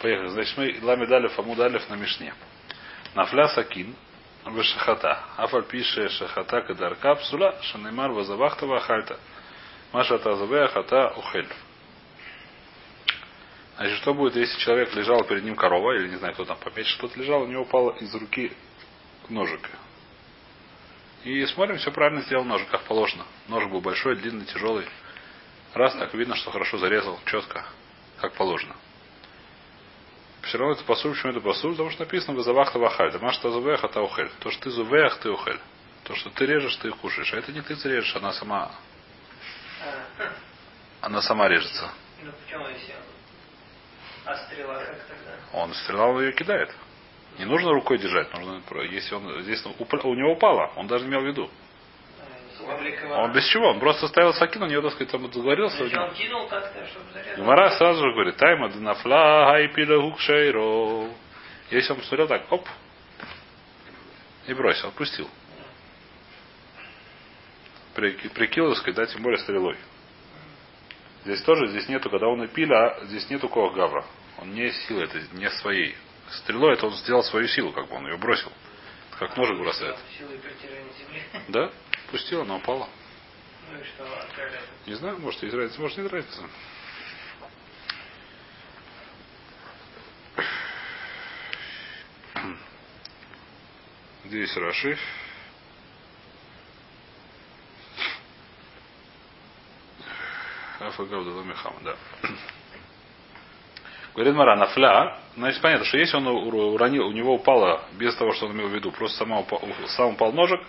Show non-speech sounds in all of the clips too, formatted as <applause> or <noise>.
Поехали. Значит, мы лами далев, аму далев на Мишне. Нафля сакин, вешахата. Афаль пише шахата кадарка псула, шанемар вазавахта вахальта. Маша тазавея хата ухель. Значит, что будет, если человек лежал перед ним корова, или не знаю, кто там поменьше, что-то лежал, у него упало из руки ножик. И смотрим, все правильно сделал ножик, как положено. Ножик был большой, длинный, тяжелый. Раз, так видно, что хорошо зарезал, четко, как положено. Все равно это посуль, почему это посуль? Потому что написано «Вызавахта вахаль». Маш тазувех, а ухель. То, что ты зувех, ты ухель. То, что ты режешь, ты кушаешь. А это не ты режешь, она сама. Она сама режется. Ну почему если а стрела как тогда? Он стрелял ее кидает. Не нужно рукой держать, нужно, если он здесь у него упало, он даже не имел в виду. Он без чего? Он просто ставил сакин, у него, так сказать, там договорился. Значит, он кинул как-то, чтобы зарезать. Гмара сразу же говорит, тайма днафла хайпиля гукшейро. Если он посмотрел так, оп, и бросил, отпустил. Прикинул, так сказать, да, тем более стрелой. Здесь тоже, здесь нету, когда он и пиля, здесь нету кого гавра. Он не силы, это не своей. Стрелой это он сделал свою силу, как бы он ее бросил. Как ножик бросает. Силой притяжения земли. Да? Пустила, она упала. Ну? Не знаю, может есть разница, может не разница. Здесь Раши. Афагав Мехама, да. Говорит Мара, нафля, значит понятно, что если он уронил, у него упало без того, что он имел в виду, просто сама упал, сам упал ножик,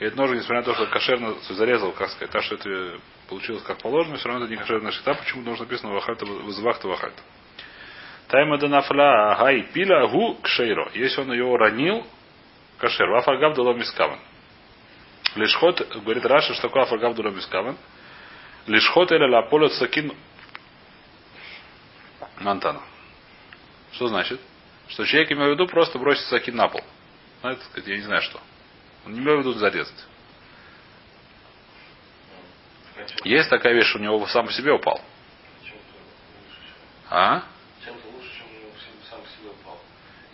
и этот ножик, несмотря на то, что кошерно зарезал, как сказать, так что это получилось как положено, все равно это не кошерная шита, почему должно написано вахальта вызывахта вахальта. Тайма нафля гай пила гу кшейро. Если он ее уронил, кашер. Вафагав дало мискаван. Лишхот, говорит Раша, что такое афагав дало мискаван. Лишхот или лаполот сакин Монтана. Что значит? Что человек имел в виду просто бросить сакин на пол. Знаете, я не знаю что. Он не имел в виду зарезать. Есть такая вещь, у него сам по себе упал. А?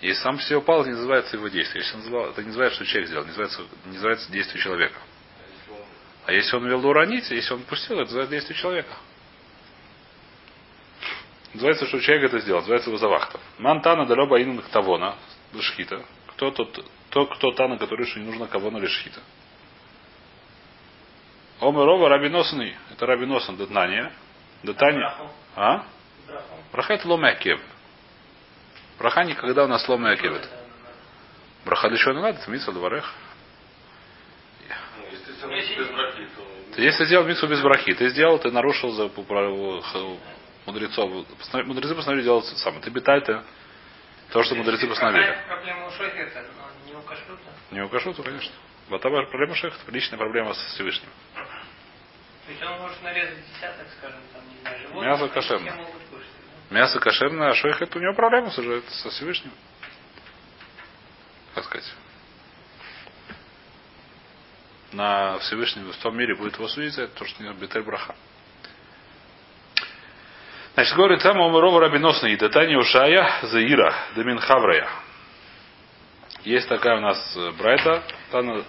Если сам себе упал, это не называется его действие. Если называл, это не называется, что человек сделал, не называется, не называется действие человека. А если он вел уронить, если он пустил, это называется действие человека. Называется, что человек это сделал. Называется его завахта. Мантана далеба инун тавона, шхита. Кто тот, тот, кто тана, который что не нужно кавона или шхита. Омерова рабиносный. Это рабиносан детнания. Детания. А? Браха это ломякев. Браха никогда у нас ломякевит. Браха для чего не надо? Это митсва дворех. Если ты сделал митсу без брахи, ты сделал, ты нарушил за мудрецов. Мудрецы постановили делать самое. Ты бетальта то, что мудрецы постановили. Проблема у кашрута. Не у кашрута, конечно. Вот это проблема шейха, личная проблема с Всевышним. То есть он может нарезать десяток, скажем, там, не знаю, животных. Мясо кошерное. Мясо кошерное, а шейх это у него проблема уже со Всевышним. Как сказать? На Всевышнем в том мире будет его судить, это то, что не бетель браха. Значит, говорит там Омарова Рабиносна и Датани Ушая Заира Дамин Хаврая. Есть такая у нас брайта, Тана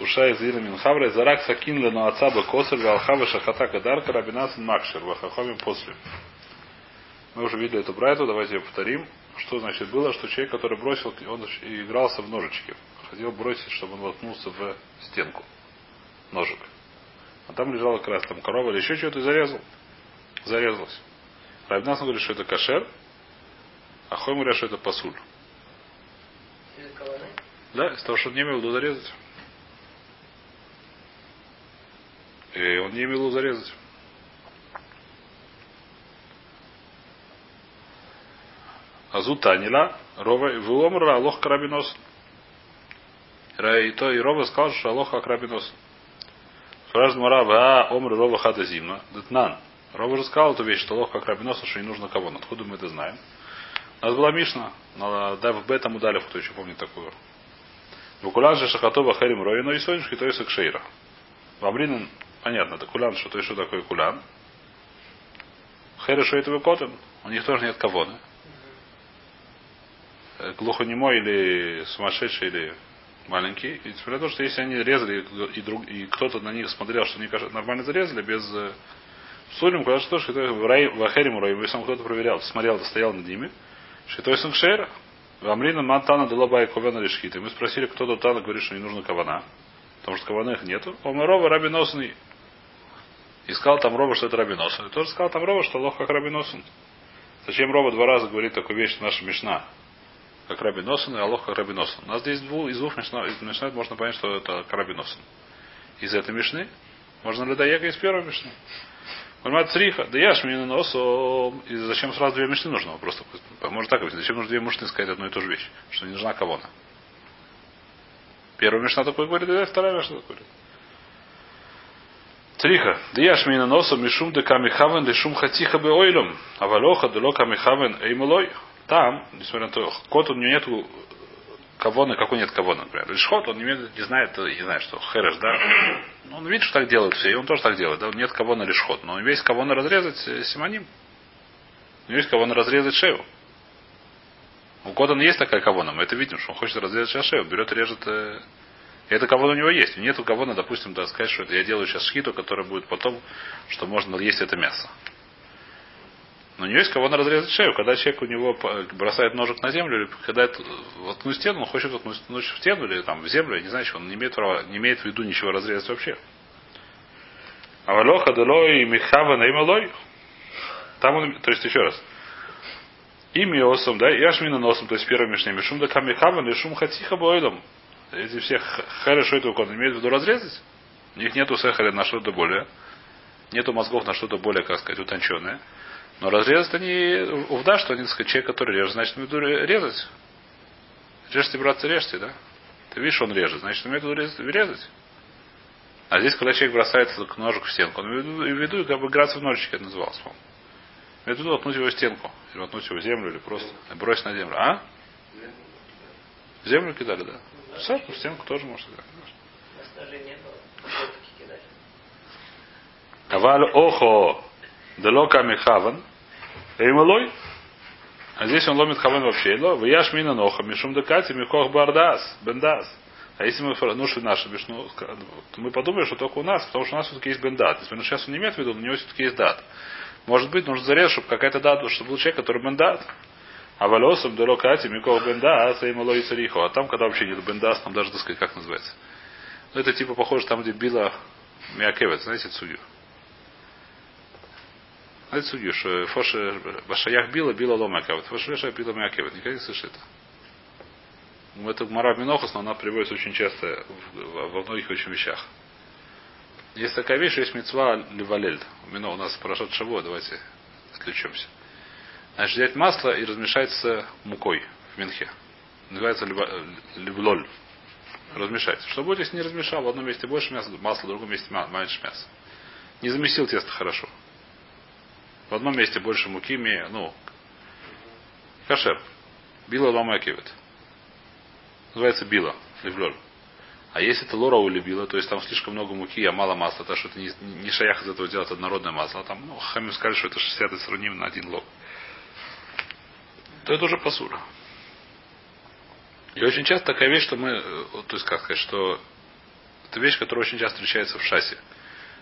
Ушая Заира Минхаврая, Зарак Сакин Лену Ацаба Косер, Алхава Шахата Кадарка, Рабинасан Макшер, Вахахомим после. Мы уже видели эту брайту, давайте ее повторим. Что значит было, что человек, который бросил, он игрался в ножички. Хотел бросить, чтобы он воткнулся в стенку. Ножик. А там лежала как раз там корова или еще что-то и зарезал. Зарезалась. Рабинас говорит, что это кашер, а Хой говорит, что это пасуль. Да, из того, что он не имел в зарезать. И он не имел в зарезать. Азутанила, Рова, Вуомра, Алох Карабинос. И то и Рова сказал, что Алох Карабинос. Спрашивает Мара, а Омр Рова Хада Зимна, Датнан. Роб уже сказал эту вещь, что лох как рабиноса, что не нужно кого. Откуда мы это знаем? У нас была Мишна, на Дав Бетам Удалев, кто еще помнит такую. Вукулян же Шахатова Харим Роино и Сонишки, то есть Кшейра. Вамринен, понятно, это кулян, что то есть что такое кулян. Что это выкотен, у них тоже нет кавоны. э, глухонемой или сумасшедший или маленький. И несмотря на то, что если они резали, и, друг, и кто-то на них смотрел, что они нормально зарезали, без э, Сулим, когда что, что Вахерим Рой, если сам кто-то проверял, смотрел, стоял над ними, что это Шера. Амрина Мантана Делабай Кована Решхита. Мы спросили, кто тут Тана говорит, что не нужно кавана. Потому что кавана их нету. Омарова Рабиносный. Искал там Роба, что это Рабиносный. И тоже сказал там Роба, что лох как Рабиносный. Зачем Роба два раза говорит такую вещь, наша Мишна? Как Рабиносен и Аллах как Рабиносен. У нас здесь двух, из двух Мишна, из Мишна можно понять, что это Рабиносен. Из этой Мишны можно ли доехать из первой Мишны. Мальмат цриха, да я шмина носом. И зачем сразу две мешны нужно? Вопрос такой. Может так быть. Зачем нужно две мешны сказать одну и ту же вещь? Что не нужна кавона. Первая мешна такой говорит, и вторая мешна такой говорит. Триха. Да я шмина носом мишум де камихавен де шум хатиха бы ойлом. А валоха де ло камихавен эймулой. Там, несмотря на то, кот у него нету Кавона, какой нет кавона, например. Лишхот, он не, не знает, не знает, что Хереш, да. Ну, он видит, что так делают все, и он тоже так делает. Да? Нет кавона лишхот. Но у него есть кавона разрезать э, симоним. У него есть кавона разрезать шею. У Кодана есть такая кавона, мы это видим, что он хочет разрезать сейчас шею, берет режет. Э... И это кавона у него есть. Нет у кавона, допустим, да, сказать, что я делаю сейчас шхиту, которая будет потом, что можно есть это мясо. Но у него есть кого на разрезать шею. Когда человек у него бросает ножик на землю, или когда это воткнуть стену, он хочет воткнуть в стену или там в землю, я не знаю, что он не имеет права, не имеет в виду ничего разрезать вообще. А валоха делой михава неймалой. Там он, то есть еще раз. Имя осом, да, яшмина носом, то есть первый мишне, мишум да камихава, шум хатиха бойлом. Эти все хорошо это он имеет в виду разрезать. У них нету сехаля на что-то более. Нету мозгов на что-то более, как сказать, утонченное. Но разрезать они увда, что они, так сказать, человек, который режет, значит, имеет резать. Режьте, братцы, режьте, да? Ты видишь, он режет, значит, имеет в резать. резать. А здесь, когда человек бросается к ножик в стенку, он имеет в виду, как бы играться в ножички это называлось, по Имеет в виду воткнуть его в стенку. Или воткнуть его в землю, или просто бросить на землю. А? В землю кидали, да. Все, в стенку тоже можно кидать. Каваль охо Делока Михаван. Эймалой. А здесь он ломит хаван вообще. Ло, Вияш мина ноха, мишум декати, микох бардас, бендас. А если мы нуши наши бишну, то мы подумаем, что только у нас, потому что у нас все-таки есть бендат. Если сейчас он не имеет в виду, у него все-таки есть дат. Может быть, нужно зарезать, чтобы какая-то дата, чтобы был человек, который бендат. А валосом дорокати микох бендас, и малой царихо. А там, когда вообще нет бендас, там даже, так сказать, как называется. Ну, это типа похоже там, где била Миакевец, знаете, судью. Это судью, что Фоша Башаях била, била ломакавит. Фоша Башаях била мякавит. Никогда не слышит это. Ну, это Мара Минохас, но она приводится очень часто во многих очень вещах. Есть такая вещь, есть мецва ливалель. Мино у нас прошел шаво, давайте отключимся. Значит, взять масло и размешать с мукой в Минхе. Называется ливлоль. Размешать. Что будет, если не размешал? В одном месте больше мяса, масла, в другом месте меньше мяса. Не замесил тесто хорошо. В одном месте больше муки, ну, кашер. Била лома кивет. Называется била, левлоль. А если это лора или била, то есть там слишком много муки, а мало масла, то что это не, не шаях из этого делать однородное масло, а там, ну, хамим скажет, что это 60 и сравним на один лог. То это уже пасура. И очень часто такая вещь, что мы, э, то есть как сказать, что это вещь, которая очень часто встречается в шасе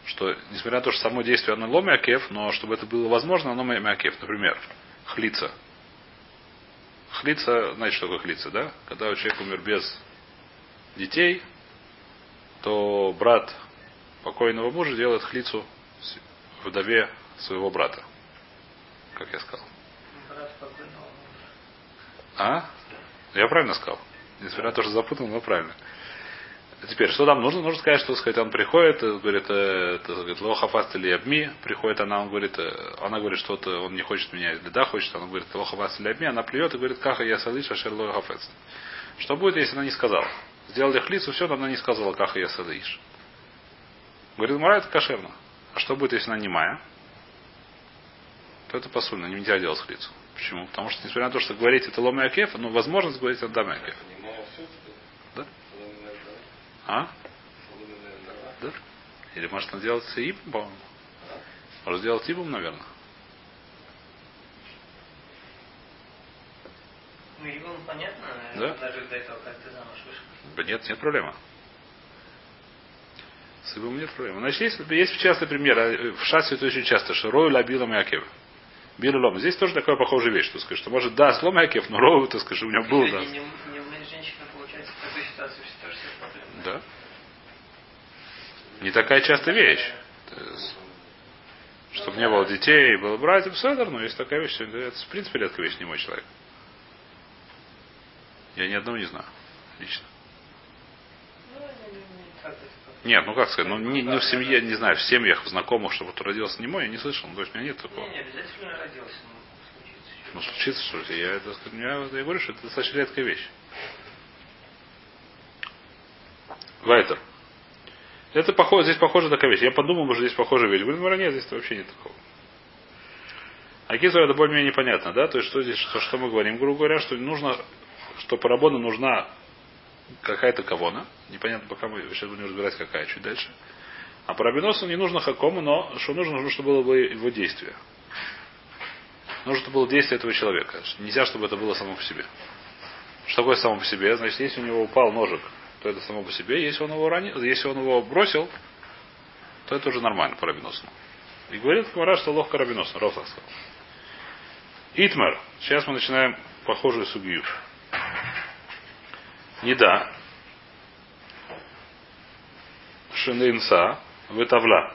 что, несмотря на то, что само действие оно ломякев, но чтобы это было возможно, оно мякев. Например, хлица. Хлица, знаете, что такое хлица, да? Когда человек умер без детей, то брат покойного мужа делает хлицу вдове своего брата. Как я сказал. А? Я правильно сказал. Несмотря на то, что запутан, но правильно. Теперь, что там нужно? Нужно сказать, что сказать, он приходит, говорит, э, это, говорит, лохафаст или абми, приходит она, он говорит, э, она говорит, что -то он не хочет меня, или да, хочет, она говорит, лохафаст или абми, она плюет и говорит, каха я салыш, ашер лохафаст. Что будет, если она не сказала? Сделали хлицу, все, но она не сказала, каха я салыш. Говорит, мара это кошерно. А что будет, если она не моя? То это посульно, нельзя делать хлицу. Почему? Потому что, несмотря на то, что говорить это ломя акеф, ну, возможность говорить это дам акеф. А? Да? Или может он делать ибум, по-моему? Может сделать ибум, наверное. Ну, Иван, понятно, Да. даже до этого, как ты замуж вышел. Да Нет, нет проблемы. С Ибом нет проблемы. Значит, есть, есть частый пример. а, В шассе это очень часто, что Рою лабилом и Акев. Били лом. Здесь тоже такая похожая вещь, что скажешь, что может да, слом Акев, но Рою, так скажешь, у него был, да. Не, не, не, не женщина, получается, в такой ситуации что тоже себе проблема. Да. Не такая частая вещь. Чтобы не было детей, было братьев, все но есть такая вещь, это в принципе редкая вещь, не мой человек. Я ни одного не знаю. Лично. Ну, Нет, ну как сказать, ну не, не в семье, не знаю, в семьях, в знакомых, чтобы кто родился не мой, я не слышал. Ну, то есть у меня нет такого. Не, не обязательно родился, но случится. Ну, случится, что ли, я, это, я, я говорю, что это достаточно редкая вещь. Вайтер. Это похоже, здесь похоже такая вещь. Я подумал, может, здесь похожая вещь. Говорит, нет, здесь вообще нет такого. А Кизу это более-менее непонятно, да? То есть, что здесь, что, что мы говорим? Грубо говоря, что нужно, что по работе нужна какая-то кавона. Непонятно, пока мы сейчас будем разбирать, какая, чуть дальше. А по рабиносу не нужно хакому, но что нужно, нужно, чтобы было бы его действие. Нужно, чтобы было действие этого человека. Нельзя, чтобы это было само по себе. Что такое само по себе? Значит, если у него упал ножик, то это само по себе. Если он его ранил, если он его бросил, то это уже нормально по рабиносному. И говорит Кмара, что ловко рабиносно. Ров сказал. Итмар. Сейчас мы начинаем похожую судью. Не да. Шинейнса. Вытавла.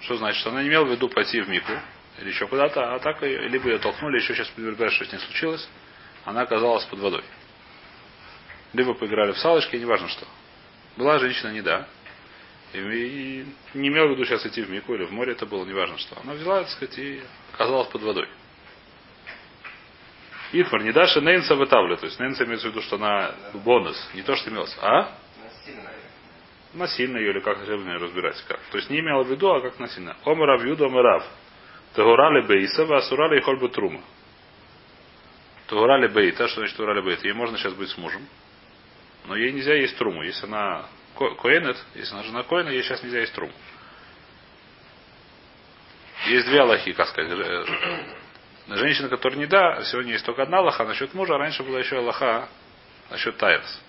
Что значит? Она не имела в виду пойти в Мику или еще куда-то, а так либо ее толкнули, еще сейчас подвергают, что с ней случилось, она оказалась под водой. Либо поиграли в салочки, неважно что. Была женщина не да. И, и не имела в виду сейчас идти в Мику или в море, это было неважно что. Она взяла, так сказать, и оказалась под водой. Итмар, не дашь Нейнса вытавля. То есть Нейнса имеется в виду, что она бонус. Не то, что имелось. А? Насильно ее, или как хотели разбирать. Как. То есть не имела в виду, а как насильно. Омарав юду омарав. Тагурали бейса, асурали и хольбу трума. Тагурали бейта, что значит Тагурали бейта? Ей можно сейчас быть с мужем. Но ей нельзя есть труму. Если она ко- коэнет, если она жена коэна, ей сейчас нельзя есть труму. Есть две аллахи, как сказать. Ж- э, Женщина, которая не да, сегодня есть только одна аллаха насчет мужа, а раньше была еще аллаха насчет тайрс.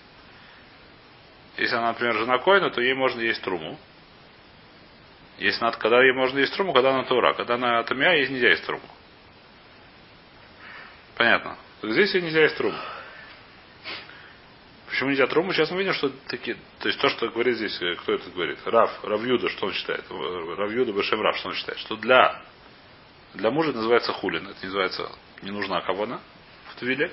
Если она, например, жена коина, то ей можно есть труму. Если она, когда ей можно есть труму, когда она тура. Когда она тамия, ей нельзя есть труму. Понятно. Здесь ей нельзя есть труму. Почему нельзя труму? Сейчас мы видим, что такие, то есть то, что говорит здесь, э, кто это говорит? Рав, Равьюда, что он считает? Э, Равьюда Бешем Рав, что он считает? Что для, для мужа это называется хулин, это называется не нужна кавона в Твиле.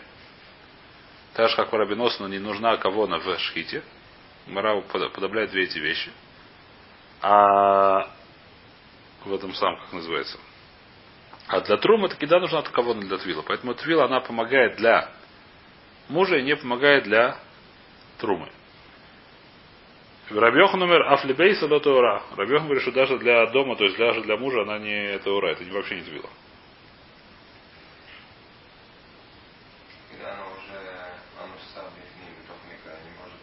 Так же, как в Рабиносну не нужна кавона в Шхите. Мара подобляет две эти вещи. А в этом самом, как называется. А для Трума таки да нужна кавона для Твила. Поэтому Твила она помогает для мужа и не помогает для Трумы. Рабьеха номер Афлибейса до Таура. Рабьеха говорит, что даже для дома, то есть даже для мужа она не Таура, это вообще не Твила. Когда она уже Ануш сам их ними только никогда не может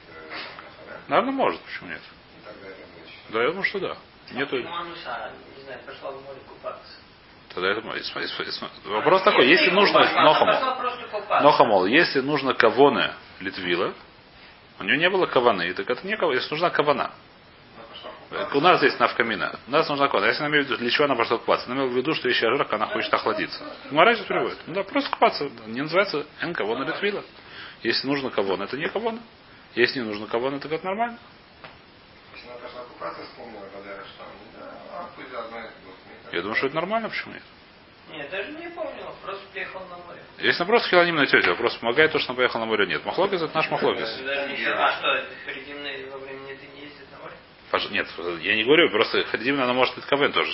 э, Наверное, может, почему нет? это значит. Да, я думаю, что да. Нету... Ну, Ануша, не знаю, пошла в море купаться. Тогда это смотри, смотри, смотри. Вопрос такой, если нужно Нохамол. Нохамол, если нужно кавоне Литвила, у нее не было каваны, так это не кавана, если нужна кавана. У нас здесь навкамина. У нас нужна кавана. Если она имеет в виду, для чего она пошла купаться? Она имела в виду, что еще жарко, она хочет охладиться. Гмара сейчас переводит. Ну да, просто купаться. Не называется эн кавона Литвила. Если нужно кавона, это не кавона. Если не нужно кавона, так это нормально. Если она пошла купаться, вспомнила, когда что она не да, а Я думаю, что это нормально, почему нет? Нет, даже не помнил, просто приехал на море. Если она просто хилонимная тетя, вопрос помогает то, что она поехала на море, нет. Махлокис это наш махлокис. Даже не. А что, Харидимны во время не ездит на море? Пож- Нет, я не говорю, просто Хадидимна, она может быть кавен тоже.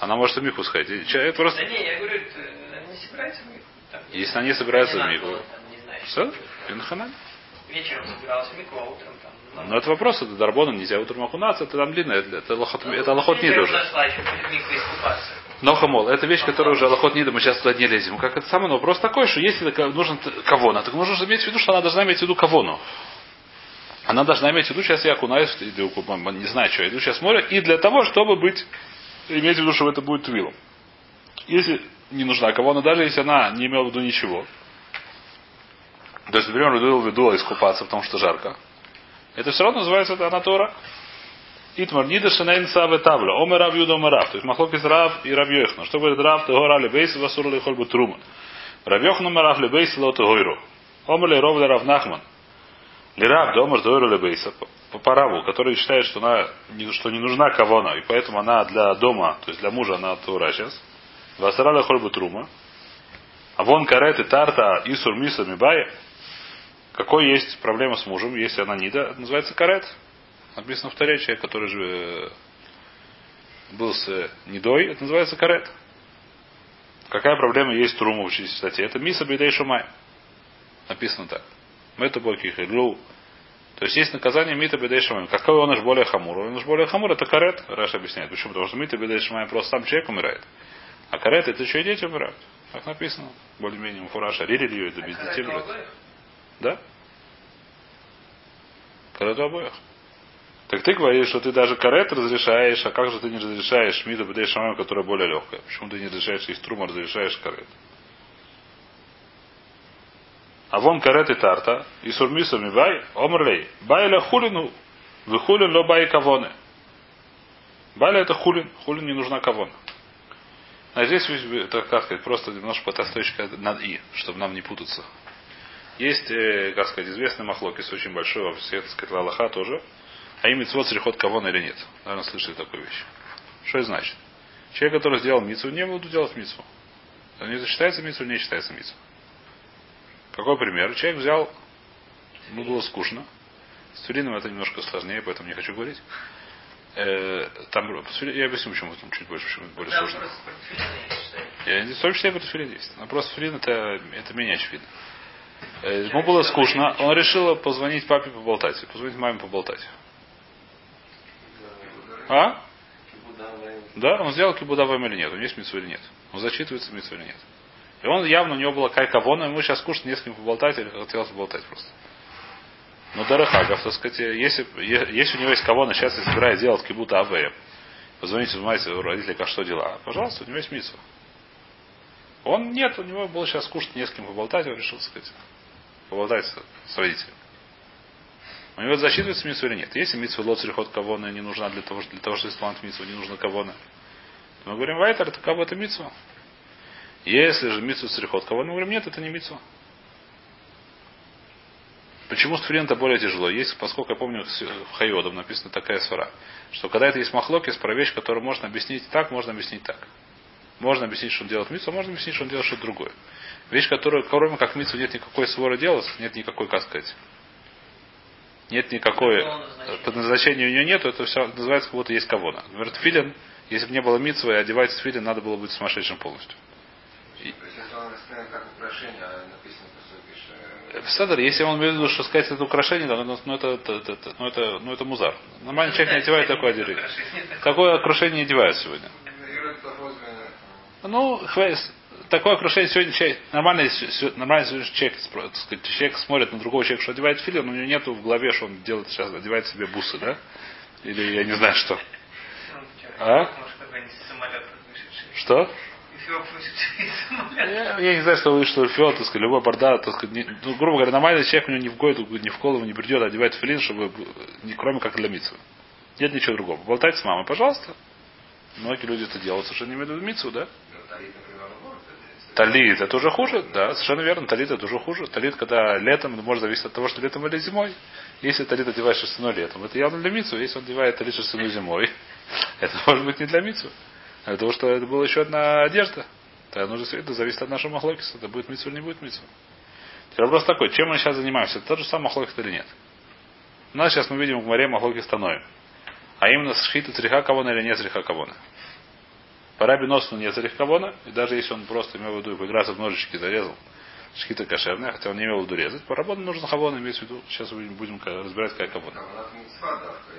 Она может в Мику сходить. И Это Да просто, не, я говорю, ты не собирается в? Там, если они собираются не в не Все? что. Пинханан. Вечером собирался в Мику, а утром там. ну, Но это вопрос, это Дарбона, нельзя утром окунаться, это там длинно, это, это лохот, ну, это лохот вечером уже. зашла еще Но хамол, это вещь, которая уже лохот нида, мы сейчас туда не лезем. Как это самое, но вопрос такой, что если нужен кавона, так нужно иметь в виду, что она должна иметь в виду кавону. Она должна иметь в виду, сейчас я окунаюсь, иду, не знаю, что, я иду сейчас море, и для того, чтобы быть, иметь в виду, что это будет твилом. Если не нужна кого, но даже если она не имела в виду ничего, то есть, например, имел в виду искупаться, потому что жарко, это все равно называется это анатора. Итмар нида шанейн саве тавля. Оме рав юда оме рав. То есть махлок из рав и рав йохна. Что говорит рав, то гора лебейс васур ли хольбу трума. Рав йохна оме рав лебейс ло то гойру. Оме ли ров рав нахман. Ли рав да омер дойру лебейса. По, по раву, который считает, что, она, что не нужна кавона, и поэтому она для дома, то есть для мужа она тура сейчас. Васара ли хольбу трума. А вон карет и тарта исур миса мибая. Какой есть проблема с мужем, если она нида, называется карет. Написано в Таре, человек, который же э, был с недой, это называется карет. Какая проблема есть труму в статье? Это миса бедей шумай. Написано так. Мэту боки хидлу. То есть есть наказание мита бедей шумай. Какой он уж более хамур? Он уж более хамур, это карет. Раша объясняет. Почему? Потому что мита бедей шумай просто сам человек умирает. А карет это еще и дети умирают. Так написано. Более-менее фураша. Рили это без детей. Да? Карет у обоих. Так ты говоришь, что ты даже карет разрешаешь, а как же ты не разрешаешь мида бедей шамаем, которая более легкая? Почему ты не разрешаешь из трума, разрешаешь карет? А вон карет и тарта, и сурмису ми бай, омрлей, байля хулину, вы хулин ло бай кавоне. Байля это хулин, хулин не нужна кавона. А здесь, это, как сказать, просто немножко потасточка над и, чтобы нам не путаться. Есть, э, как сказать, известный махлокис, очень большой, во всех, так сказать, лалаха тоже. А им митцвот срихот кавона или нет. Наверное, слышали такую вещь. Что это значит? Человек, который сделал мицу, не буду делать мицу. Не считается мицу, не считается мицу. Какой пример? Человек взял, ему было скучно. С тюрином это немножко сложнее, поэтому не хочу говорить. Э, там, я объясню, почему там чуть больше, почему более сложно. Я не том числе про тфилин есть. Но просто тфилин это, это менее очевидно. Э, ему было скучно, он решил позвонить папе поболтать, позвонить маме поболтать. А? Да, он сделал кибудаваем или нет, у него есть митцва или нет. Он зачитывается митцва или нет. И он явно, у него была кайкавона, ему сейчас скучно не с кем поболтать, или хотелось поболтать просто. Но Дарахагов, так сказать, если, если у него есть кавона, сейчас я собираюсь делать кибута АВМ, позвоните, узнаете у родителей, как что дела. Пожалуйста, у него есть митцва. Он нет, у него было сейчас скучно не с кем поболтать, он решил, так сказать, поболтать с родителями. У него засчитывается митсу или нет? Если митсу лот ход кавона не нужна для того, для того, чтобы исполнить митсу, не нужно кавона. То мы говорим, вайтер, это кого это митсу. Если же митсу срихот кавона, мы говорим, нет, это не митсу. Почему с это более тяжело? Есть, поскольку я помню, в Хайодом написана такая свара, что когда это есть махлокис, про вещь, которую можно объяснить так, можно объяснить так. Можно объяснить, что он делает митсу, а можно объяснить, что он делает что-то другое. Вещь, которую, кроме как митсу, нет никакой своры делать, нет никакой, как сказать, нет никакой предназначения у нее нету, это все называется, как будто есть кавона. Например, филин, если бы не было митсвы, одевать филин надо было быть сумасшедшим полностью. И... Седер, если он имеет в виду, что сказать это украшение, то ну, ну, это, это, это, ну, это, ну, это музар. Нормальный человек не одевает такое одежды. Такое украшение одевают сегодня. Ну, такое окружение сегодня человек, нормальный, нормальный человек, сказать, человек смотрит на другого человека, что одевает филин, у него нету в голове, что он делает сейчас, одевает себе бусы, да? Или я не знаю что. А? Что? Я, я не знаю, что вы что фиот, так сказать, любой борда, так сказать, не, ну, грубо говоря, нормальный человек у него ни в год, ни в голову не придет одевать филин, чтобы не кроме как для митцвы. Нет ничего другого. Болтать с мамой, пожалуйста. Многие люди это делают совершенно не имеют в виду митцву, да? Талит это уже хуже, да, совершенно верно, талит это уже хуже. Талит, когда летом, может зависеть от того, что летом или зимой. Если талит одевает шерстяной летом, это явно для мицу. Если он одевает талит шерстяной зимой, <laughs> это может быть не для мицу. А для того, что это была еще одна одежда. Тогда нужно это зависит от нашего махлокиса. Это будет мицу или не будет мицу. Теперь вопрос такой, чем мы сейчас занимаемся? Это тот же самый махлокис или нет? У нас сейчас мы видим в море махлокис становим. А именно шхита цриха кавона или нет цриха кавона. По раби Носу нет зарехкавона, и даже если он просто имел в виду поиграться в ножички зарезал, шкита кошерная, хотя он не имел в виду резать, по работе нужно хавон иметь в виду. Сейчас будем, будем разбирать, какая кавона.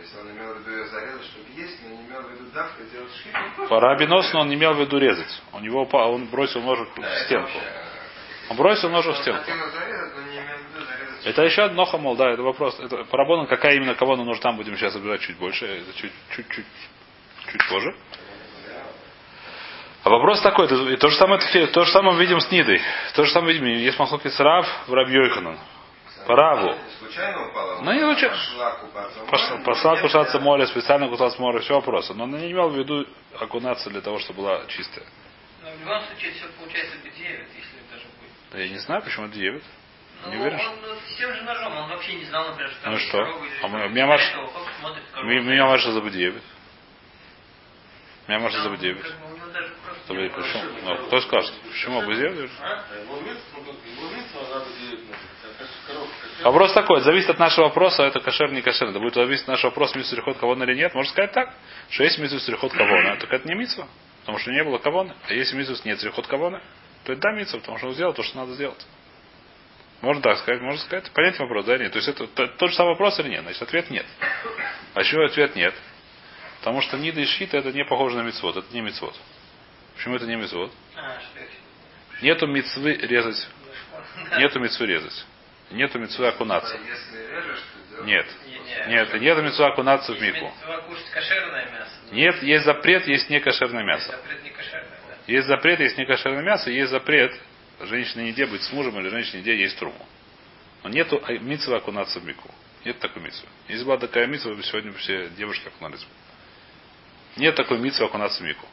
Если он имел в виду ее зарезать, чтобы есть, но не имел в виду давка, делать шхиту. По он не имел в виду резать. У него он бросил ножик да, в стенку. Он бросил ножик в стенку. Это еще одно хамол, да, это вопрос. Это по какая именно кого нужно там будем сейчас разбирать чуть больше, это чуть, чуть, чуть, чуть позже. А вопрос такой, то, то же самое, то же самое видим с Нидой. То же самое видим, есть махлоки Срав в Рабьёйханан. По Раву. Случайно упала? Ну, не случайно. Пошла кушаться море, специально кусаться море, все вопросы. Но она не имела в виду окунаться для того, чтобы была чистая. Но в любом случае все получается бы 9, если даже будет. Да я не знаю, почему это 9. Ну, Не уверен, он ну, с тем же ножом, он вообще не знал, например, что там Ну что? А мы- меня Маш- этого хоп, смотрит корову. Меня может за 9. Меня может Там, за 9. Как бы, у него даже просто Кто скажет? Почему бы 9? А? Его митцва, как его митцва надо делить на это. А коровка как Вопрос такой, зависит от нашего вопроса, это кошер, не кошер. Это будет зависеть от нашего вопроса, митсу переход кавона или нет. Можно сказать так, что есть митсу переход кавона, только это не митсва, потому что не было кавона. А если митсу нет переход кавона, то это да митсва, потому что он сделал то, что надо сделать. Можно так сказать, можно сказать. Понятен вопрос, да, нет. То есть это то- тот же самый вопрос или нет? Значит, ответ нет. А чего ответ нет? Потому что нида и шхита это не похоже на мицвод, это не мицвод. Почему это не мицвод? А, Нету мицвы резать. Нету мицвы резать. Нету мицвы окунаться. Нет. Не- не. Нет, нету мицвы окунаться в мику. митцва. Нет, есть запрет, есть некошерное мясо. Есть запрет, есть некошерное мясо, есть запрет женщине еде быть с мужем или женщине еде есть труму. Но нету а- митцвы окунаться в мику. Нет такой митцвы. Если была такая митцва, бы сегодня все девушки окунались бы. Нет такой митцвы окунаться в мику.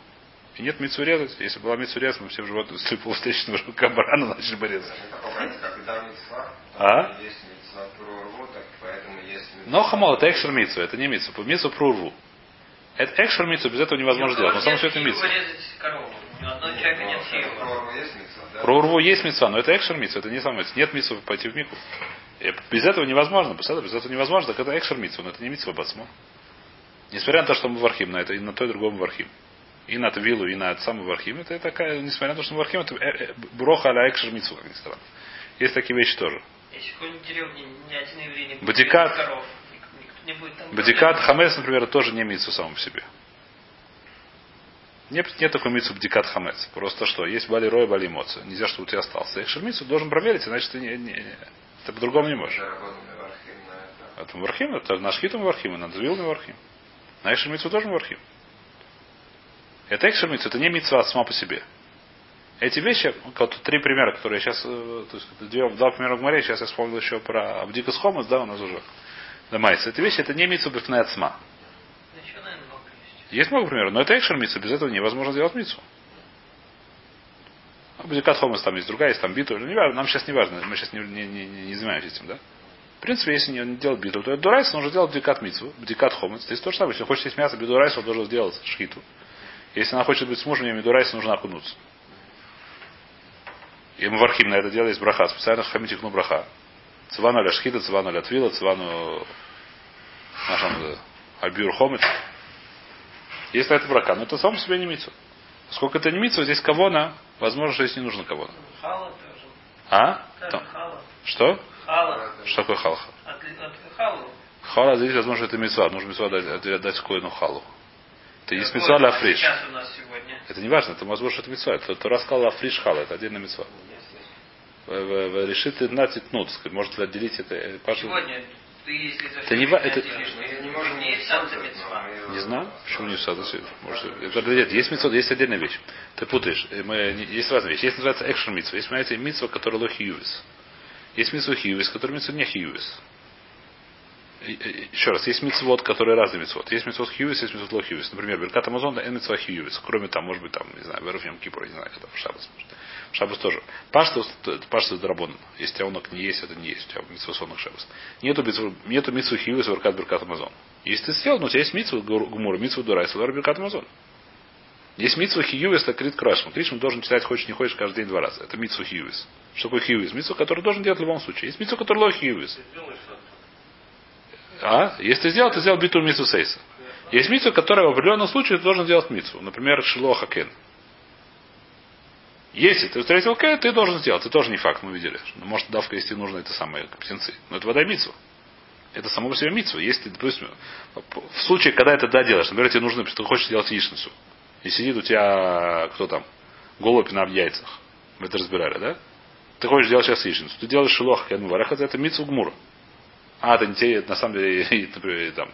И нет митцвы резать. Если была митцва резать, мы все животные слепого встречного барана начали бы резать. А? Но хамол, это экшер митцва, это не митцва. Митцва прурву. Это экшер митцва, без этого невозможно сделать. Но самое все это Нет митцва. силы резать корову. Ни у одного человека нет силы. Прорву есть митцва, да? Про урву есть митцва, но это экшер митцва, это не самое. Нет митцва пойти в мику. Без этого невозможно. Без этого невозможно, так это экшер митцва, но это не митцва бацмо. Несмотря на то, что мы вархим на это, и на то, и другом вархим. И на виллу, и на самый вархим. Это такая, несмотря на то, что вархим, это э, э, броха аля экшер митцва, как ни странно. Есть такие вещи тоже. Если в какой-нибудь деревне ни один еврей не будет Бадикат. коров, не будет там... Бадикат хамес, например, тоже не митцва самому по себе. Нет, нет такой митцу бдикат хамец. Просто что, есть бали роя, бали эмоция. Нельзя, чтобы у тебя остался. Экшер митцу должен проверить, иначе ты не, не, не- ты по-другому не можешь. На это. Это Вархим, это на Шхиту Вархим, на Двил Вархим. На Экшер Митцву тоже Вархим. Это Экшер это не Митцва сама по себе. Эти вещи, вот три примера, которые я сейчас, э, то есть две, два примера в море, сейчас я вспомнил еще про Абдикас Хомас, да, у нас уже Дамайс. Эти вещи, это не Митцва наверное, много есть. Есть много примеров, но это Экшер Митцва, без этого невозможно сделать Митцву. Абдикат Хомас там есть другая, есть там биту, не важно, нам сейчас не важно, мы сейчас не, не, не, не занимаемся этим, да? В принципе, если не, не делать биту, то это дурайс, он уже делает бдикат митцву, бдикат хомец. Здесь то же самое. Если хочет есть мясо бедурайс, он должен сделать шхиту. Если она хочет быть с мужем, ей бедурайс нужно окунуться. И мы вархим на это дело есть браха. Специально хамить ихну браха. Цвану ля шхита, цвану ля твила, цвану нашем абюр хомец. Есть на это брака. Но это сам себе не митцва. Поскольку это не митцва, здесь кавона, возможно, что здесь не нужно. Хала тоже. А? Там. Что? Хала. Что такое халха? Хала здесь, возможно, это мецва. Нужно мецва дать, дать, дать коину халу. Это есть Какой мецва ля у нас фриш. Сейчас у нас сегодня. Это не важно, это возможно, что это мецва. Это Тора сказала африш хала, это отдельная мецва. Решит нацит нут, может ли отделить это. э, Паша, Сегодня ты, Это не это- не можем не не Не знаю, почему не сада Может, это, нет, есть митцва, есть отдельная вещь. Ты путаешь. Э, Мы, не- есть разные вещи. Есть называется экшн митцва. Есть, понимаете, митцва, которая лох хьюис. Есть митцва хьюис, которая митцва не хьюис. Еще раз, есть митцвот, которые разные митцвот. Есть митцвот хьюис, есть митцвот лох хьюис. Например, Беркат Амазон, да, митцва хьюис. Кроме там, может быть, там, не знаю, Веруфьем Кипур, не знаю, когда Шабас. Шабас тоже. Паштус, паштус драбон. Если тяунок не есть, это не есть. У тебя митцва сонок Шабас. Нету нету митцву хьюис, Беркат Беркат Амазон. Если ты сделал, но у тебя есть митцва гумура, митцва дурайс, лар Беркат Амазон. Есть митцва хиювис, это крит крашм. Кришм должен читать, хочешь не хочешь, каждый день два раза. Это митцва хиювис. Что такое хиювис? Митцва, который должен делать в любом случае. Есть митцва, который лох хиювис. А? Если ты сделал, ты сделал биту митцву сейса. Есть митцва, которая в определенном случае ты должен делать митцву. Например, шилоха кен. Если ты встретил кен, ты должен сделать. Это тоже не факт, мы видели. Ну, Может, давка, если нужно, это самые птенцы. Но это вода митцва. Это само по себе митцва. Если, допустим, в случае, когда это да делаешь, например, тебе нужно, ты хочешь сделать яичницу. И сидит у тебя, кто там, голубь на яйцах. Мы это разбирали, да? Ты хочешь сделать сейчас яичницу. Ты делаешь шелох, вараха, это митцва гмура. А, это те, на самом деле, <laughs> и, например, и там,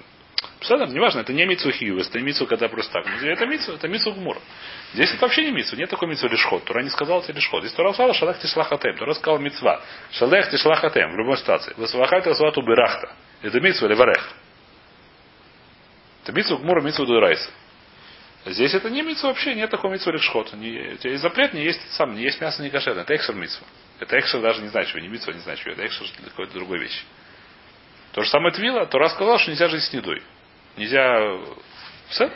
Пседер, неважно, это не мицу хиювес, это мицу, когда просто так. Это мицу, это мицу гмур. Здесь это вообще не мицу, нет такой мицу лишхот. Тура не сказал тебе лишхот. Здесь Тура сказала шалах тишлахатем. Тура сказал мицва. Шалах тишлахатем в любой ситуации. Васвахайта свату бирахта. Это мицу или варех. Это мицу гмура, мицу дурайса. Здесь это не мицу вообще, нет такого мицу лишхот. Не, у тебя есть запрет, не есть сам, не есть мясо не кошерное. Это экшер мицу. Это экшер даже не знаю, чего, не мицу, не знаю, чего. Это экшер какой-то другой вещи. То же самое Твила, то рассказал, что нельзя жить с недой. Нельзя... Все?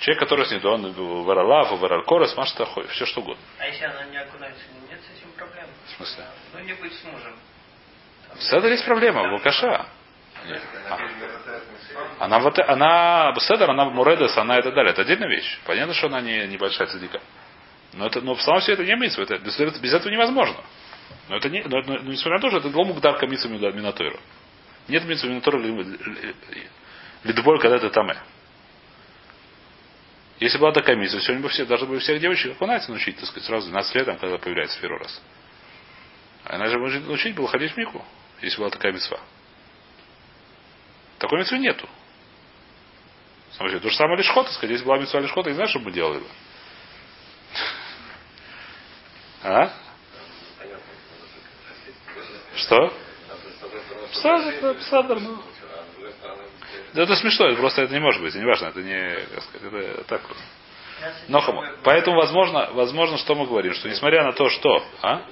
Человек, который с недой, он варалав, варалкорос, машта, все что угодно. А если она не окунается, нет с этим проблем? В смысле? Ну, не быть с мужем. В Седер есть проблема, в Лукаша. Она вот она Седер, она Муредес, она это далее. Это отдельная вещь. Понятно, что она не небольшая цадика. Но это, но в самом себе это не имеется. Это, без, без этого невозможно. Но это не, но, но, но несмотря на то, что это ломук дар камицу минатойру. Нет мицу минатойру лидболь, когда это таме. Если была такая миссия, сегодня бы все, даже бы всех девочек окунаться научить, так сказать, сразу 12 лет, там, когда появляется первый раз. А она же может научить было ходить в мику, если была такая мецва. Такой мецвы нету. Смотрите, то же самое лишхота, сказать, если была мецва лишхота, не знаешь, что мы делали бы? <laughs> А? Что? Псадр, псадр, ну. Да это смешно, это просто это не может быть, это не важно, это не, как сказать, это так просто. Но хому. Поэтому возможно, возможно, что мы говорим, что несмотря на то, что, а?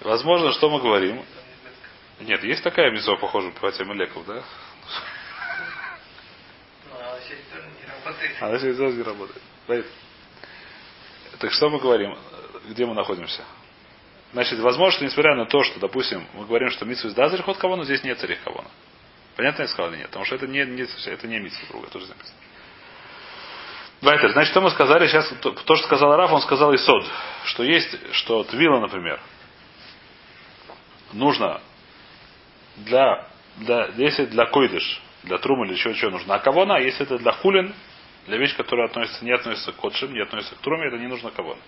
Возможно, что мы говорим. Нет, есть такая мизо, похожая по теме леков, да? Ну, а. Она тоже не работает. Так что мы говорим? Где мы находимся? Значит, возможно, несмотря на то, что, допустим, мы говорим, что митсу да зарихот кавона, здесь нет царих кавона. Понятно я сказал или нет? Потому что это не, не, это не митсу друга, тоже записано. Вайтер, значит, что мы сказали сейчас, то, то, что сказал Раф, он сказал и сод, что есть, что твила, например, нужно для, для если для койдыш, для трума или чего, чего нужно. А кавона, а если это для хулин, для вещи, которые относятся, не относятся к котшим, не относятся к труме, это не нужно кавона.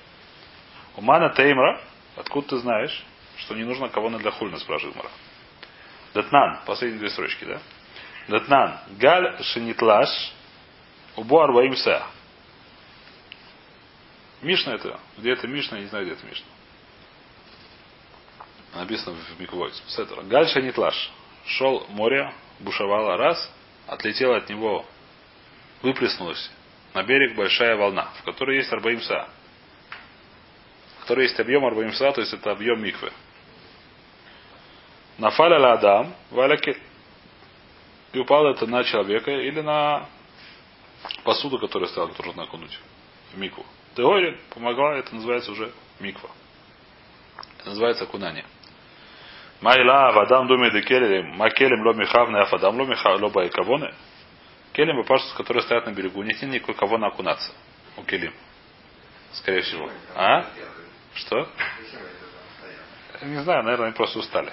Мана теймра, откуда ты знаешь, что не нужно кавона для хулина, спрашивает Мара. Датнан, последние две строчки, да? Датнан, галь шенитлаш, убу арбаим. Мишна это, где это Мишна, я не знаю, где это Мишна. Написано в Миквой. Галь шенитлаш. Шел море, бушевало раз, отлетела от него, выплеснулась на берег большая волна, в которой есть арбаимса. В которой есть объем арбаимса, то есть это объем миквы. Нафаля ла Адам, валяки. И упал это на человека или на посуду, которую нужно окунуть в микву. Теория помогла, это называется уже миква. Это называется окунание. Майла, вадам и келем, макелем ло михавны, афадам ло михав, ло байкавоны. Келем папашцы, которые стоят на берегу, у них нет никакой кого окунаться. У келим. Скорее всего. А? Что? Не знаю, наверное, они просто устали.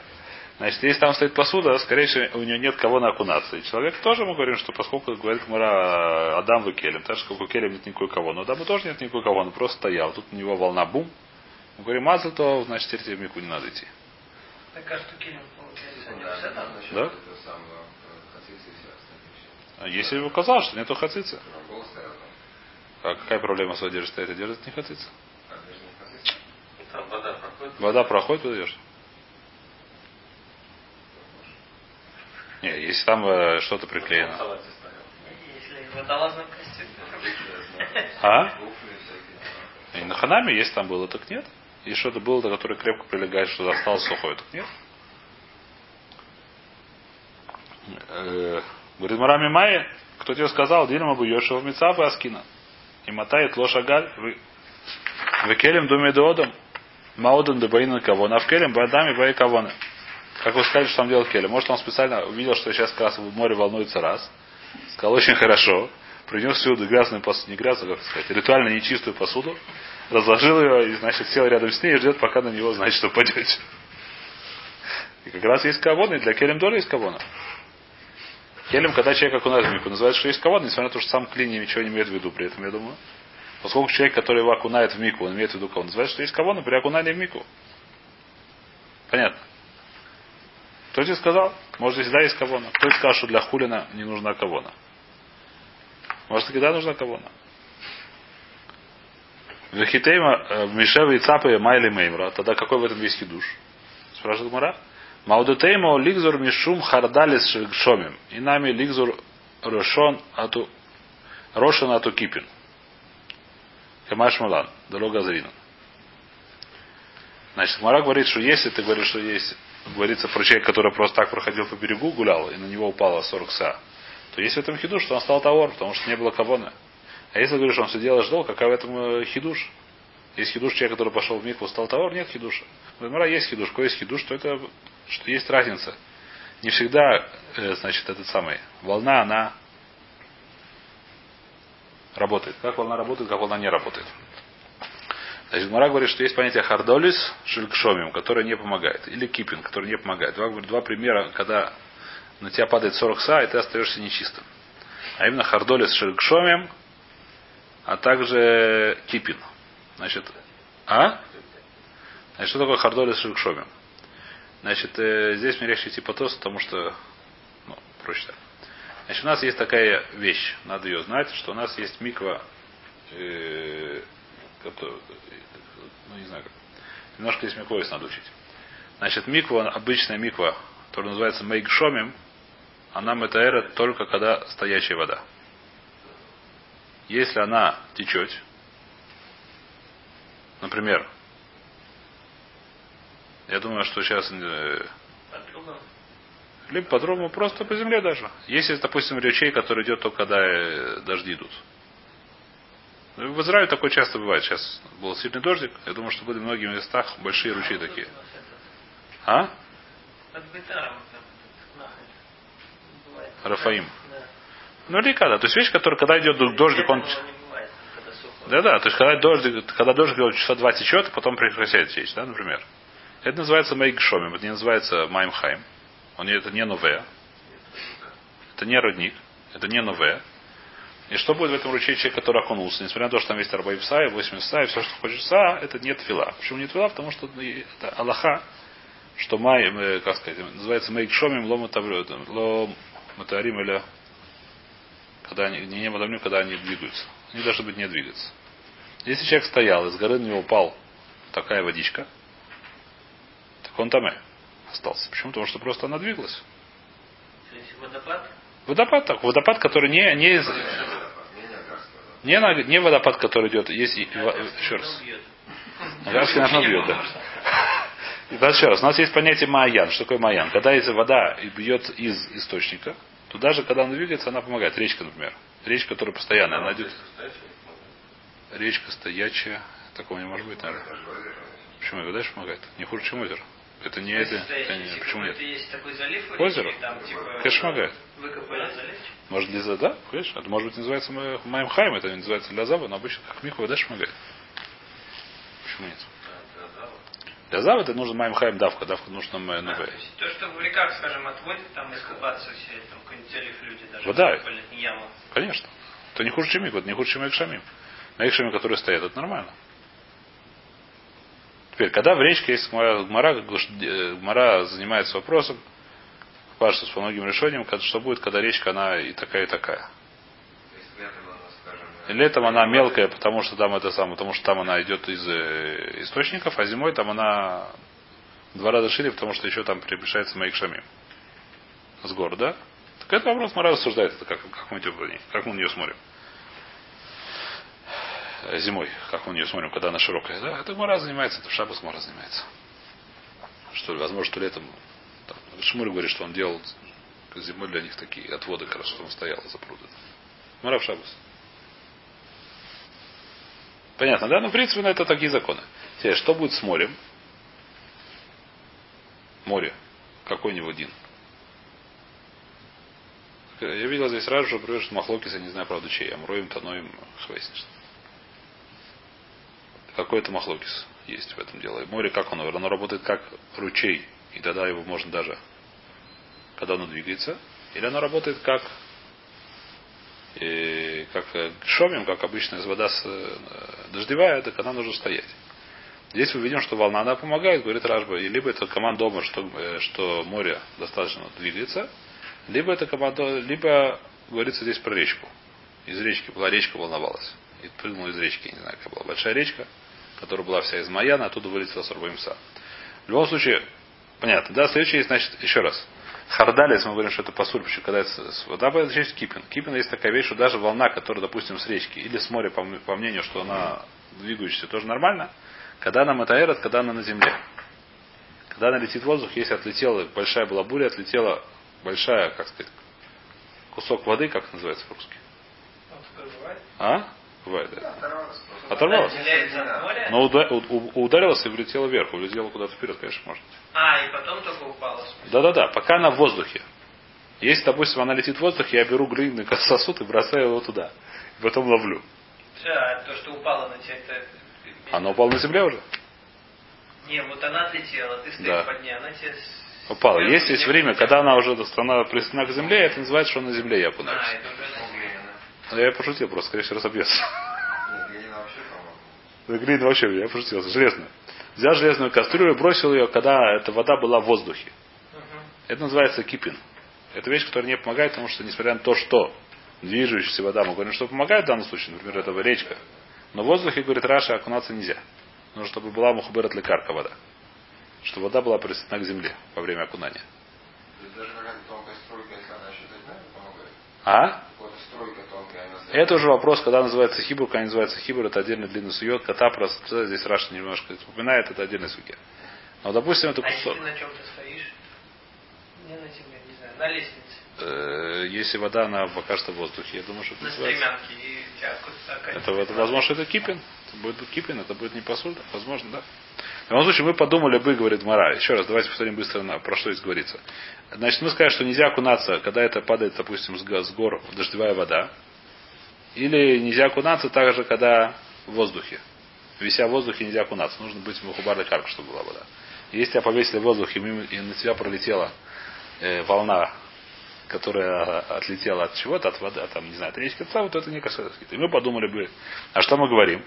Значит, если там стоит посуда, скорее всего, у нее нет кого на окунаться. И человек тоже мы говорим, что поскольку говорит Мара Адам вы келем, так что у келем нет никакой кого. Но Адаму тоже нет никакой кого, он просто стоял. Тут у него волна бум. Мы говорим, мазал, то значит теперь тебе не надо идти. Так а что Кирилл получается? Ну не да, э. А если бы указал, что нету там. А какая проблема с одеждой стоит? Одежда не хацица. А даже не хацицы. Там вода проходит. Вода проходит, выдаешь. Не, если там э, что-то приклеено. А? И на ханаме, если там было, так нет. И что-то было, до которое крепко прилегает, что осталось сухое, так нет. Э, Говорит, Марами Майя, кто тебе сказал, Дилем Абу Йошев Мицаф и Аскина. И мотает лошагаль, вы Векелем думе доодом, Маодан дебаина кавона, а в келем бадами бай кавона. Как вы сказали, что там делал келем? Может, он специально увидел, что сейчас как раз море волнуется раз. Сказал, очень хорошо. Принес всюду грязную посуду, не грязную, как сказать, ритуально нечистую посуду. Разложил ее и, значит, сел рядом с ней и ждет, пока на него, значит, упадете. И как раз есть кавона, и для келем доля есть кавона. Келем, когда человек окунает в мику, называется, что есть кавона, несмотря на то, что сам клин ничего не имеет в виду при этом, я думаю. Поскольку человек, который его окунает в мику, он имеет в виду кого, называется, что есть кавона при окунании в мику. Понятно? Кто тебе сказал? Может, всегда есть кавона. Кто тебе сказал, что для хулина не нужна кавона? Может, всегда нужна кавона? Вехитейма Мишева и Цапа Майли Меймра. Тогда какой в этом есть хидуш? Спрашивает Мара. Маудутейма лигзур мишум хардалис шомим. И нами лигзур рошон ату рошен ату кипин. Камаш Малан. Дорога Зрина. Значит, Мара говорит, что если ты говоришь, что есть, говорится про человека, который просто так проходил по берегу, гулял, и на него упало 40 са, то есть в этом хидуш, что он стал товар, потому что не было кавона. А если говоришь, что он сидел и ждал, какая в этом э, хидуш? Есть хидуш человек, который пошел в микву, стал товар, нет хидуша. Мара есть хидуш, какой есть хидуш, то это что есть разница. Не всегда, э, значит, этот самый волна, она работает. Как волна работает, как волна не работает. Значит, Мара говорит, что есть понятие хардолис шелькшомим, которое не помогает. Или кипин, который не помогает. Два, два примера, когда на тебя падает 40 са, и ты остаешься нечистым. А именно хардолис шелькшомим, а также кипин. Значит, а? Значит, что такое хардолис шелькшомим? Значит, э, здесь мне легче идти по тосту, потому что, ну, проще так. Значит, у нас есть такая вещь, надо ее знать, что у нас есть миква, э, который, ну не знаю. Немножко здесь миквоис надо учить. Значит, миква, обычная миква, которая называется мейгшомим, она метаэра только когда стоящая вода. Если она течет, например, я думаю, что сейчас э, либо по-другому, просто по земле даже. Если, допустим, речей, который идет только когда э, дожди идут. Ну, В Израиле такое часто бывает. Сейчас был сильный дождик. Я думаю, что были в многих местах большие ручьи такие. А? Рафаим. Ну, река, да. То есть вещь, которая, когда идет дождик, он... Когда. Да, да. То есть когда дождик, когда дождик часа два течет, потом прекращает течь, да, например. Это называется мейгшомим, это не называется маймхайм. Он, это не нове. Это не родник. Это не нове. И что будет в этом ручье человек, который окунулся? Несмотря на то, что там есть арбаив са и 80 са, и все, что хочешь са, это нет фила. Почему нет фила? Потому что это Аллаха, что май, э, как сказать, называется мейк шомим ло матаврю, ло матарим или когда они, не не когда они двигаются. Они должны быть не двигаться. Если человек стоял, из горы на него упал такая водичка, так он там и остался. Почему? Потому что просто она двигалась. То есть водопад? Водопад так, водопад, который не, не не, на- не водопад, который идет, есть, еще раз. Агарский нас бьет, да. <laughs> И давайте еще раз. У нас есть понятие маян. Что такое маян? Когда если вода и бьет из источника, то даже когда она двигается, она помогает. Речка, например. Речка, которая постоянная, она идет. Речка стоячая. Такого не может быть, наверное. Почему? Вода же помогает. Не хуже, чем озеро. Это не это. это не- почему нет? Есть такой залив Озеро? там типа... Залив? Может для да, конечно. Это может быть называется моим хайм, это не называется для зава, но обычно как миху вода. Почему нет? Для зава это нужно моим хайм давка, давка нужно А, нове. то есть то, что в реках, скажем, отводят там искупаться все, там какой-нибудь залив люди даже Вода. Конечно. Это не хуже, чем мик, это не хуже, чем Экшамим. Экшамим, которые стоят, это нормально. Теперь, когда в речке есть Гмара, Гмара, занимается вопросом, Паша с многим решением, что будет, когда речка, она и такая, и такая. Летом она, мелкая, потому что там это самое, потому что там она идет из э, источников, а зимой там она два раза шире, потому что еще там приближается Майк Шамим. С гор, да? Так это вопрос Мара рассуждает, это как, как мы, как мы на нее смотрим. Зимой, как мы на нее смотрим, когда она широкая. Да? Это Мара занимается, это Шабас Мара занимается. Что ли, возможно, что летом там, Шмур говорит, что он делал зимой для них такие отводы, раз, что он стоял за прудом. Мара в Шабас. Понятно, да? Ну, в принципе, на это такие законы. Теперь, что будет с морем? Море. Какой-нибудь один. Я видел здесь сразу, что приводит Махлокис, я не знаю, правда, чей. Амроим, Таноим, Хвейсниш. Какой-то Махлокис есть в этом деле. Море, как оно? Оно работает как ручей. И тогда его можно даже, когда оно двигается. Или оно работает как и как э, шомим, как обычная вода с, э, дождевая, так она нужно стоять. Здесь мы видим, что волна она помогает, говорит Рашба. И либо это команда дома, что, э, что море достаточно двигается, либо это команда, либо говорится здесь про речку. Из речки была речка волновалась. И прыгнула из речки, не знаю, какая была большая речка, которая была вся из Маяна, оттуда вылетела с Рубаимса. В любом случае, понятно, да, следующее есть, значит, еще раз. Хардалис, мы говорим, что это посуль, когда это с- вода означает кипин. Кипин есть такая вещь, что даже волна, которая, допустим, с речки или с моря, по, по мнению, что она двигающаяся, тоже нормально, когда она матаэрот, когда она на земле. Когда она летит в воздух, если отлетела, большая была буря, отлетела большая, как сказать, кусок воды, как это называется по-русски? Бывает. А? Бывает, да. Оторвалась. Но ударилась и влетела вверх, улетела куда-то вперед, конечно, может. А, и потом только упала. Да-да-да, пока она в воздухе. Если, допустим, она летит в воздух, я беру глиняный сосуд и бросаю его туда. И потом ловлю. А то, что упало на тебя, это... Она упала на земле уже? Не, вот она отлетела, ты стоишь Да. под ней, она тебе... Упала. сверху Есть время, когда она уже страна присоединена к земле, это называется, что на земле я А, Но я пошутил просто, скорее всего, разобьется. Нет, глина вообще, я пошутил, железная. Взял железную кастрюлю и бросил ее, когда эта вода была в воздухе. Это называется кипин. Это вещь, которая не помогает, потому что, несмотря на то, что движущаяся вода, мы говорим, что помогает в данном случае, например, это речка. Но в воздухе, говорит Раши, окунаться нельзя. Нужно, чтобы была מחוברת לקרקע вода. Чтобы вода была присоединена к земле во время окунания. То Это уже вопрос, когда называется חיבור, когда называется חיבור, это отдельный длинный сует, кота просто здесь Раши немножко упоминает, это отдельный סוגיה. Но, допустим, это А если кусок. ты на чем-то стоишь? Не на земле, не знаю, на лестнице, Э, если вода, она покажется в воздухе, я думаю, что это на стремянке. Это, это возможно, что это кипин. Это будет кипин, это будет не посуль. Возможно, да. В любом случае, мы подумали бы, говорит Мара. Еще раз, давайте повторим быстро, на, про что здесь говорится. Значит, мы скажем, что нельзя окунаться, когда это падает, допустим, с гор дождевая вода. Или нельзя окунаться также, когда в воздухе. Вися в воздухе нельзя окунаться. Нужно быть мухубарной карк, чтобы была вода. Если тебя повесили в воздух, и, на тебя пролетела э, волна, которая отлетела от чего-то, от воды, от, там, не знаю, от речки, то вот это не касается. И мы подумали бы, а что мы говорим?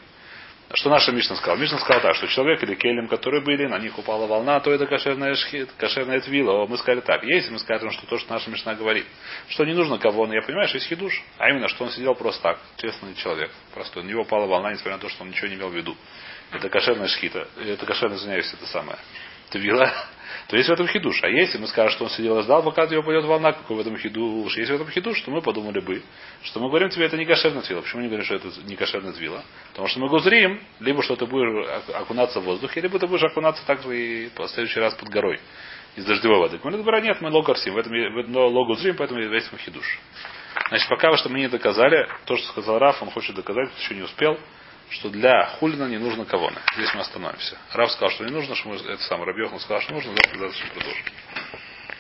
Что наша Мишна сказала? Мишна сказала так, что человек или келем, которые были, на них упала волна, то это кошерная шхит, кошерная твила. Мы сказали так. Если мы скажем, что то, что наша Мишна говорит, что не нужно кого он, я понимаю, что есть хидуш, а именно, что он сидел просто так, честный человек, простой. На него упала волна, несмотря на то, что он ничего не имел в виду. Это кошерная шхита, это кошерная, извиняюсь, это самое. Твила, то есть в этом хидуш. А если мы скажем, что он сидел и ждал, пока от него пойдет волна, какой в этом хидуш? Если в этом хидуш, то мы подумали бы, что мы говорим тебе, это не кошерная твила. Почему не говорим, что это не кошерная твила? Потому что мы гузрим, либо что ты будешь ок- окунаться в воздухе, либо ты будешь окунаться также и в следующий раз под горой из дождевой воды. Мы говорим, нет, мы логарсим, в этом, в этом логузрим, поэтому весь мы хидуш. Значит, пока что мы не доказали, то, что сказал Раф, он хочет доказать, еще не успел, что для хулина не нужно кавона. Здесь мы остановимся. Раф сказал, что не нужно, что мы, это сам Рабьехан сказал, что нужно, завтра дальше продолжим.